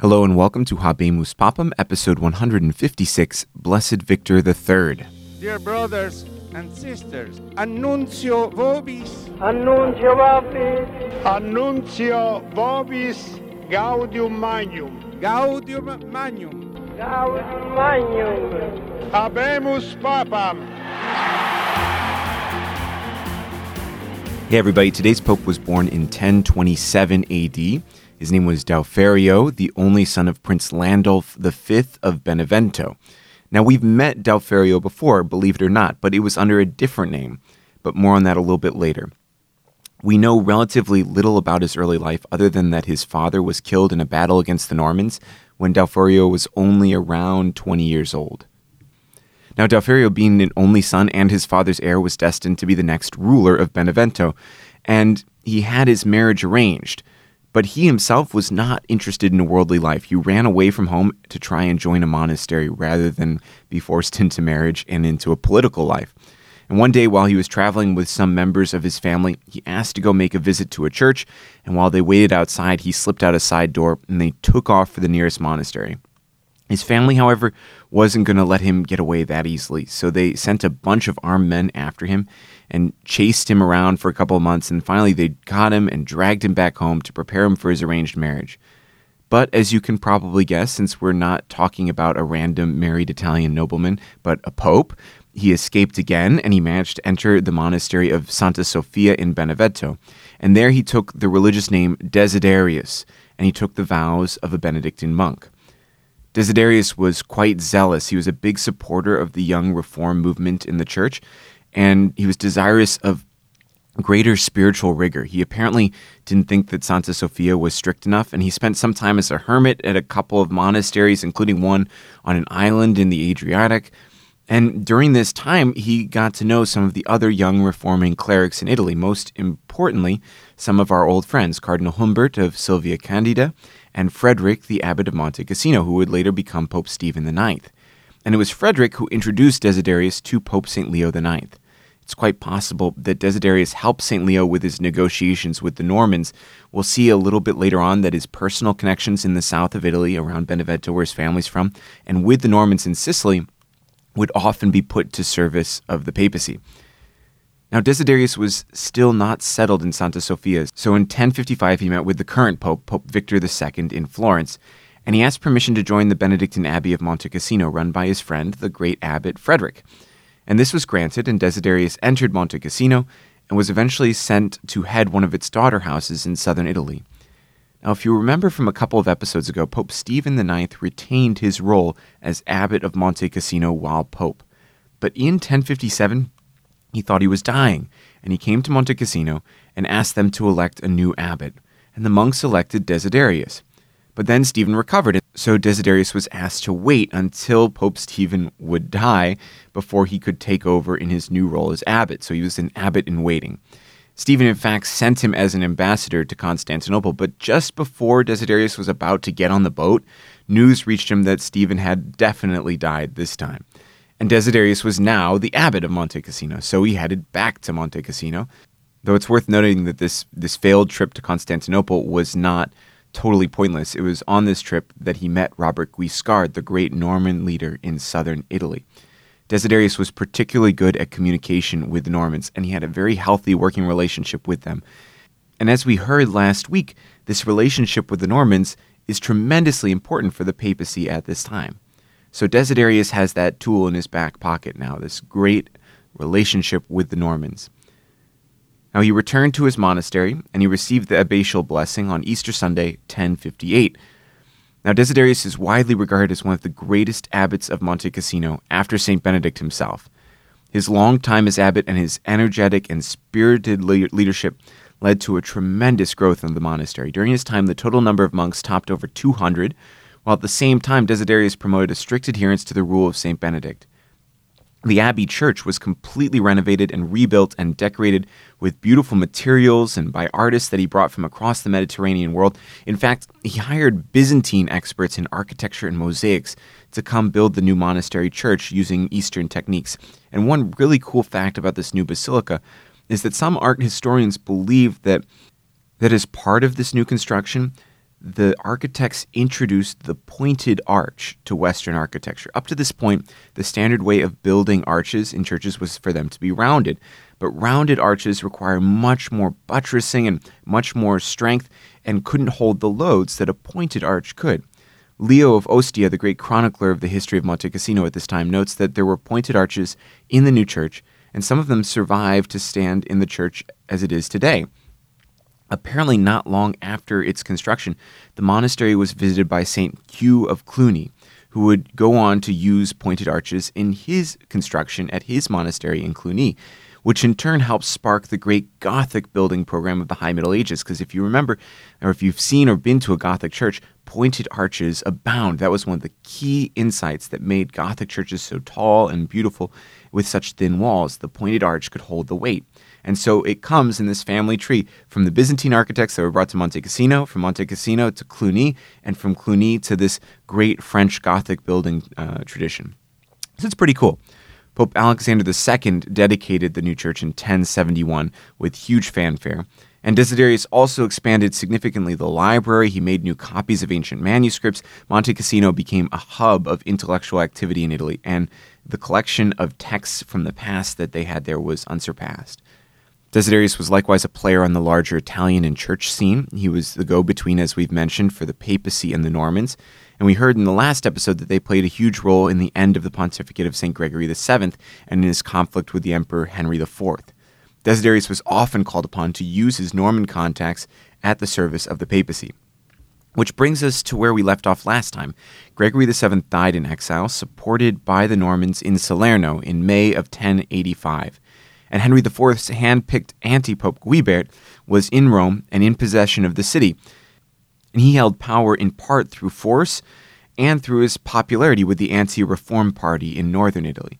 Hello and welcome to Habemus Papam, episode 156, Blessed Victor III. Dear brothers and sisters, Annuncio vobis, Annuncio vobis, Annuncio vobis Gaudium Magnum, Gaudium Magnum, Gaudium Magnum, Habemus Papam. Hey everybody, today's Pope was born in 1027 AD. His name was Dauferio, the only son of Prince Landulf V of Benevento. Now, we've met Dauferio before, believe it or not, but it was under a different name, but more on that a little bit later. We know relatively little about his early life other than that his father was killed in a battle against the Normans when Dauferio was only around 20 years old. Now, Dauferio, being an only son and his father's heir, was destined to be the next ruler of Benevento, and he had his marriage arranged. But he himself was not interested in a worldly life. He ran away from home to try and join a monastery rather than be forced into marriage and into a political life. And one day, while he was traveling with some members of his family, he asked to go make a visit to a church. And while they waited outside, he slipped out a side door and they took off for the nearest monastery. His family, however, wasn't going to let him get away that easily, so they sent a bunch of armed men after him and chased him around for a couple of months, and finally they caught him and dragged him back home to prepare him for his arranged marriage. But as you can probably guess, since we're not talking about a random married Italian nobleman, but a pope, he escaped again and he managed to enter the monastery of Santa Sofia in Benevento. And there he took the religious name Desiderius, and he took the vows of a Benedictine monk. Desiderius was quite zealous. He was a big supporter of the young reform movement in the church, and he was desirous of greater spiritual rigor. He apparently didn't think that Santa Sofia was strict enough, and he spent some time as a hermit at a couple of monasteries, including one on an island in the Adriatic. And during this time, he got to know some of the other young reforming clerics in Italy, most importantly, some of our old friends, Cardinal Humbert of Silva Candida and Frederick, the abbot of Monte Cassino, who would later become Pope Stephen IX. And it was Frederick who introduced Desiderius to Pope St. Leo IX. It's quite possible that Desiderius helped St. Leo with his negotiations with the Normans. We'll see a little bit later on that his personal connections in the south of Italy, around Benevento, where his family's from, and with the Normans in Sicily, would often be put to service of the papacy. Now, Desiderius was still not settled in Santa Sofia, so in 1055 he met with the current pope, Pope Victor II, in Florence, and he asked permission to join the Benedictine Abbey of Monte Cassino, run by his friend, the great abbot Frederick. And this was granted, and Desiderius entered Monte Cassino and was eventually sent to head one of its daughter houses in southern Italy. Now, if you remember from a couple of episodes ago, Pope Stephen IX retained his role as abbot of Monte Cassino while pope. But in 1057, he thought he was dying, and he came to Monte Cassino and asked them to elect a new abbot, and the monks elected Desiderius. But then Stephen recovered, so Desiderius was asked to wait until Pope Stephen would die before he could take over in his new role as abbot. So he was an abbot in waiting. Stephen, in fact, sent him as an ambassador to Constantinople, but just before Desiderius was about to get on the boat, news reached him that Stephen had definitely died this time. And Desiderius was now the abbot of Monte Cassino, so he headed back to Monte Cassino. Though it's worth noting that this, this failed trip to Constantinople was not totally pointless. It was on this trip that he met Robert Guiscard, the great Norman leader in southern Italy. Desiderius was particularly good at communication with the Normans, and he had a very healthy working relationship with them. And as we heard last week, this relationship with the Normans is tremendously important for the papacy at this time. So Desiderius has that tool in his back pocket now, this great relationship with the Normans. Now he returned to his monastery and he received the abbatial blessing on Easter Sunday, 1058. Now Desiderius is widely regarded as one of the greatest abbots of Monte Cassino after St. Benedict himself. His long time as abbot and his energetic and spirited le- leadership led to a tremendous growth in the monastery. During his time, the total number of monks topped over 200, while at the same time, Desiderius promoted a strict adherence to the rule of St. Benedict. The abbey church was completely renovated and rebuilt and decorated with beautiful materials and by artists that he brought from across the Mediterranean world. In fact, he hired Byzantine experts in architecture and mosaics to come build the new monastery church using Eastern techniques. And one really cool fact about this new basilica is that some art historians believe that that as part of this new construction, the architects introduced the pointed arch to Western architecture. Up to this point, the standard way of building arches in churches was for them to be rounded. But rounded arches require much more buttressing and much more strength and couldn't hold the loads that a pointed arch could. Leo of Ostia, the great chronicler of the history of Monte Cassino at this time, notes that there were pointed arches in the new church, and some of them survived to stand in the church as it is today. Apparently, not long after its construction, the monastery was visited by St. Hugh of Cluny, who would go on to use pointed arches in his construction at his monastery in Cluny, which in turn helped spark the great Gothic building program of the High Middle Ages. Because if you remember, or if you've seen or been to a Gothic church, pointed arches abound. That was one of the key insights that made Gothic churches so tall and beautiful with such thin walls. The pointed arch could hold the weight. And so it comes in this family tree from the Byzantine architects that were brought to Monte Cassino, from Monte Cassino to Cluny, and from Cluny to this great French Gothic building uh, tradition. So it's pretty cool. Pope Alexander II dedicated the new church in 1071 with huge fanfare. And Desiderius also expanded significantly the library. He made new copies of ancient manuscripts. Monte Cassino became a hub of intellectual activity in Italy, and the collection of texts from the past that they had there was unsurpassed. Desiderius was likewise a player on the larger Italian and church scene. He was the go between, as we've mentioned, for the papacy and the Normans. And we heard in the last episode that they played a huge role in the end of the pontificate of St. Gregory VII and in his conflict with the Emperor Henry IV. Desiderius was often called upon to use his Norman contacts at the service of the papacy. Which brings us to where we left off last time. Gregory VII died in exile, supported by the Normans in Salerno in May of 1085 and Henry IV's hand-picked anti-pope Guibert was in Rome and in possession of the city. And he held power in part through force and through his popularity with the anti-reform party in northern Italy.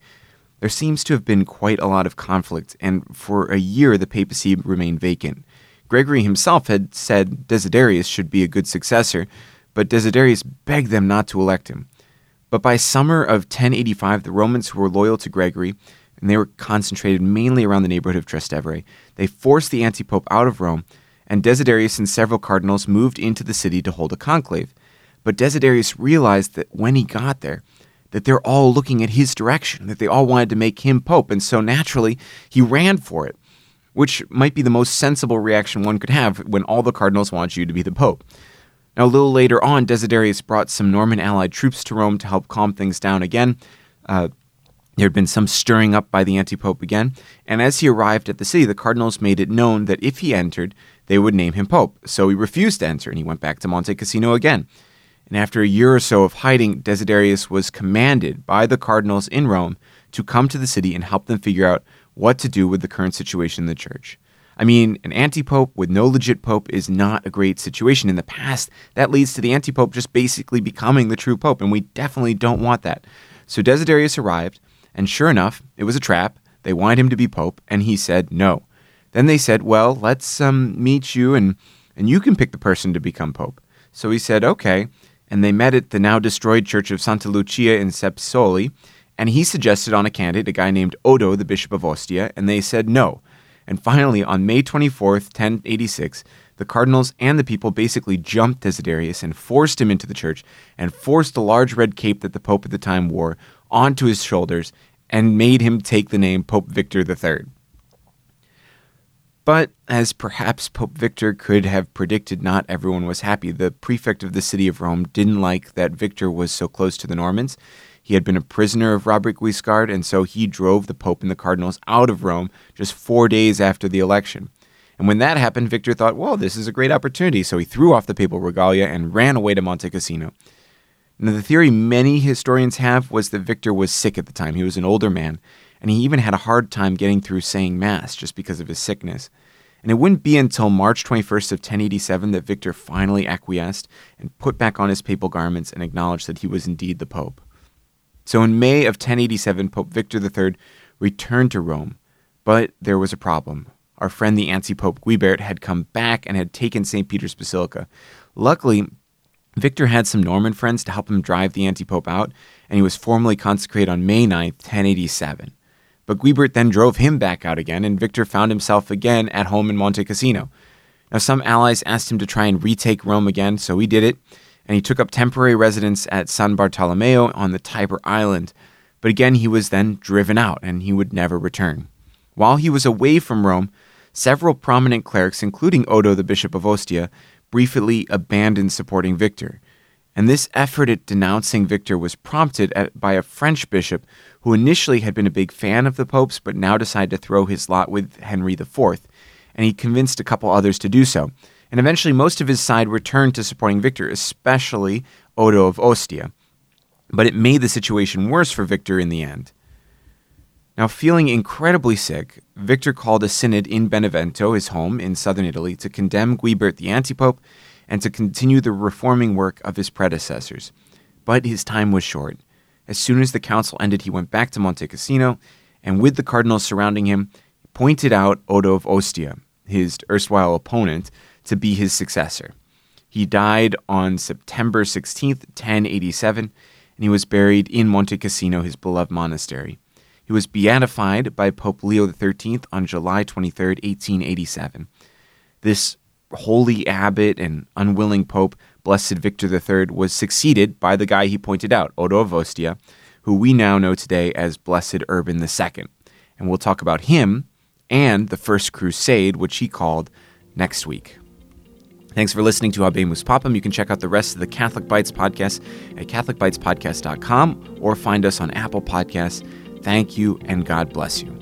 There seems to have been quite a lot of conflict, and for a year the papacy remained vacant. Gregory himself had said Desiderius should be a good successor, but Desiderius begged them not to elect him. But by summer of 1085, the Romans who were loyal to Gregory and they were concentrated mainly around the neighborhood of Trastevere. They forced the antipope out of Rome, and Desiderius and several cardinals moved into the city to hold a conclave. But Desiderius realized that when he got there, that they're all looking at his direction, that they all wanted to make him pope, and so naturally he ran for it, which might be the most sensible reaction one could have when all the cardinals want you to be the pope. Now, a little later on, Desiderius brought some Norman allied troops to Rome to help calm things down again. Uh, there had been some stirring up by the antipope again, and as he arrived at the city, the cardinals made it known that if he entered, they would name him pope. So he refused to enter, and he went back to Monte Cassino again. And after a year or so of hiding, Desiderius was commanded by the cardinals in Rome to come to the city and help them figure out what to do with the current situation in the church. I mean, an anti-pope with no legit pope is not a great situation. In the past, that leads to the anti-pope just basically becoming the true pope, and we definitely don't want that. So Desiderius arrived, and sure enough, it was a trap. They wanted him to be pope, and he said no. Then they said, "Well, let's um, meet you, and and you can pick the person to become pope." So he said, "Okay." And they met at the now destroyed church of Santa Lucia in Sepsoli, and he suggested on a candidate, a guy named Odo, the bishop of Ostia, and they said no. And finally, on May 24th, 1086, the cardinals and the people basically jumped Desiderius and forced him into the church and forced the large red cape that the pope at the time wore onto his shoulders and made him take the name Pope Victor III. But as perhaps Pope Victor could have predicted, not everyone was happy. The prefect of the city of Rome didn't like that Victor was so close to the Normans. He had been a prisoner of Robert Guiscard, and so he drove the Pope and the cardinals out of Rome just four days after the election. And when that happened, Victor thought, well, this is a great opportunity. So he threw off the papal regalia and ran away to Monte Cassino. Now, the theory many historians have was that Victor was sick at the time. He was an older man, and he even had a hard time getting through saying Mass just because of his sickness. And it wouldn't be until March 21st of 1087 that Victor finally acquiesced and put back on his papal garments and acknowledged that he was indeed the Pope. So in May of 1087, Pope Victor III returned to Rome, but there was a problem. Our friend the anti-pope Guibert had come back and had taken St. Peter's Basilica. Luckily, Victor had some Norman friends to help him drive the anti-pope out, and he was formally consecrated on May 9, 1087. But Guibert then drove him back out again, and Victor found himself again at home in Monte Cassino. Now, some allies asked him to try and retake Rome again, so he did it, and he took up temporary residence at San Bartolomeo on the Tiber Island. But again, he was then driven out, and he would never return. While he was away from Rome, several prominent clerics, including Odo, the Bishop of Ostia, briefly abandoned supporting Victor. And this effort at denouncing Victor was prompted at, by a French bishop who initially had been a big fan of the popes but now decided to throw his lot with Henry IV, and he convinced a couple others to do so. And eventually, most of his side returned to supporting Victor, especially Odo of Ostia. But it made the situation worse for Victor in the end. Now, feeling incredibly sick, Victor called a synod in Benevento, his home in southern Italy, to condemn Guibert the antipope and to continue the reforming work of his predecessors. But his time was short. As soon as the council ended, he went back to Monte Cassino and, with the cardinals surrounding him, pointed out Odo of Ostia, his erstwhile opponent, to be his successor. He died on September 16, 1087, and he was buried in Monte Cassino, his beloved monastery. He was beatified by Pope Leo XIII on July 23, 1887. This holy abbot and unwilling pope, Blessed Victor III, was succeeded by the guy he pointed out, Odo of Ostia, who we now know today as Blessed Urban II. And we'll talk about him and the First Crusade, which he called, next week. Thanks for listening to Habemus Papam. You can check out the rest of the Catholic Bites podcast at CatholicBitesPodcast.com or find us on Apple Podcasts Thank you, and God bless you.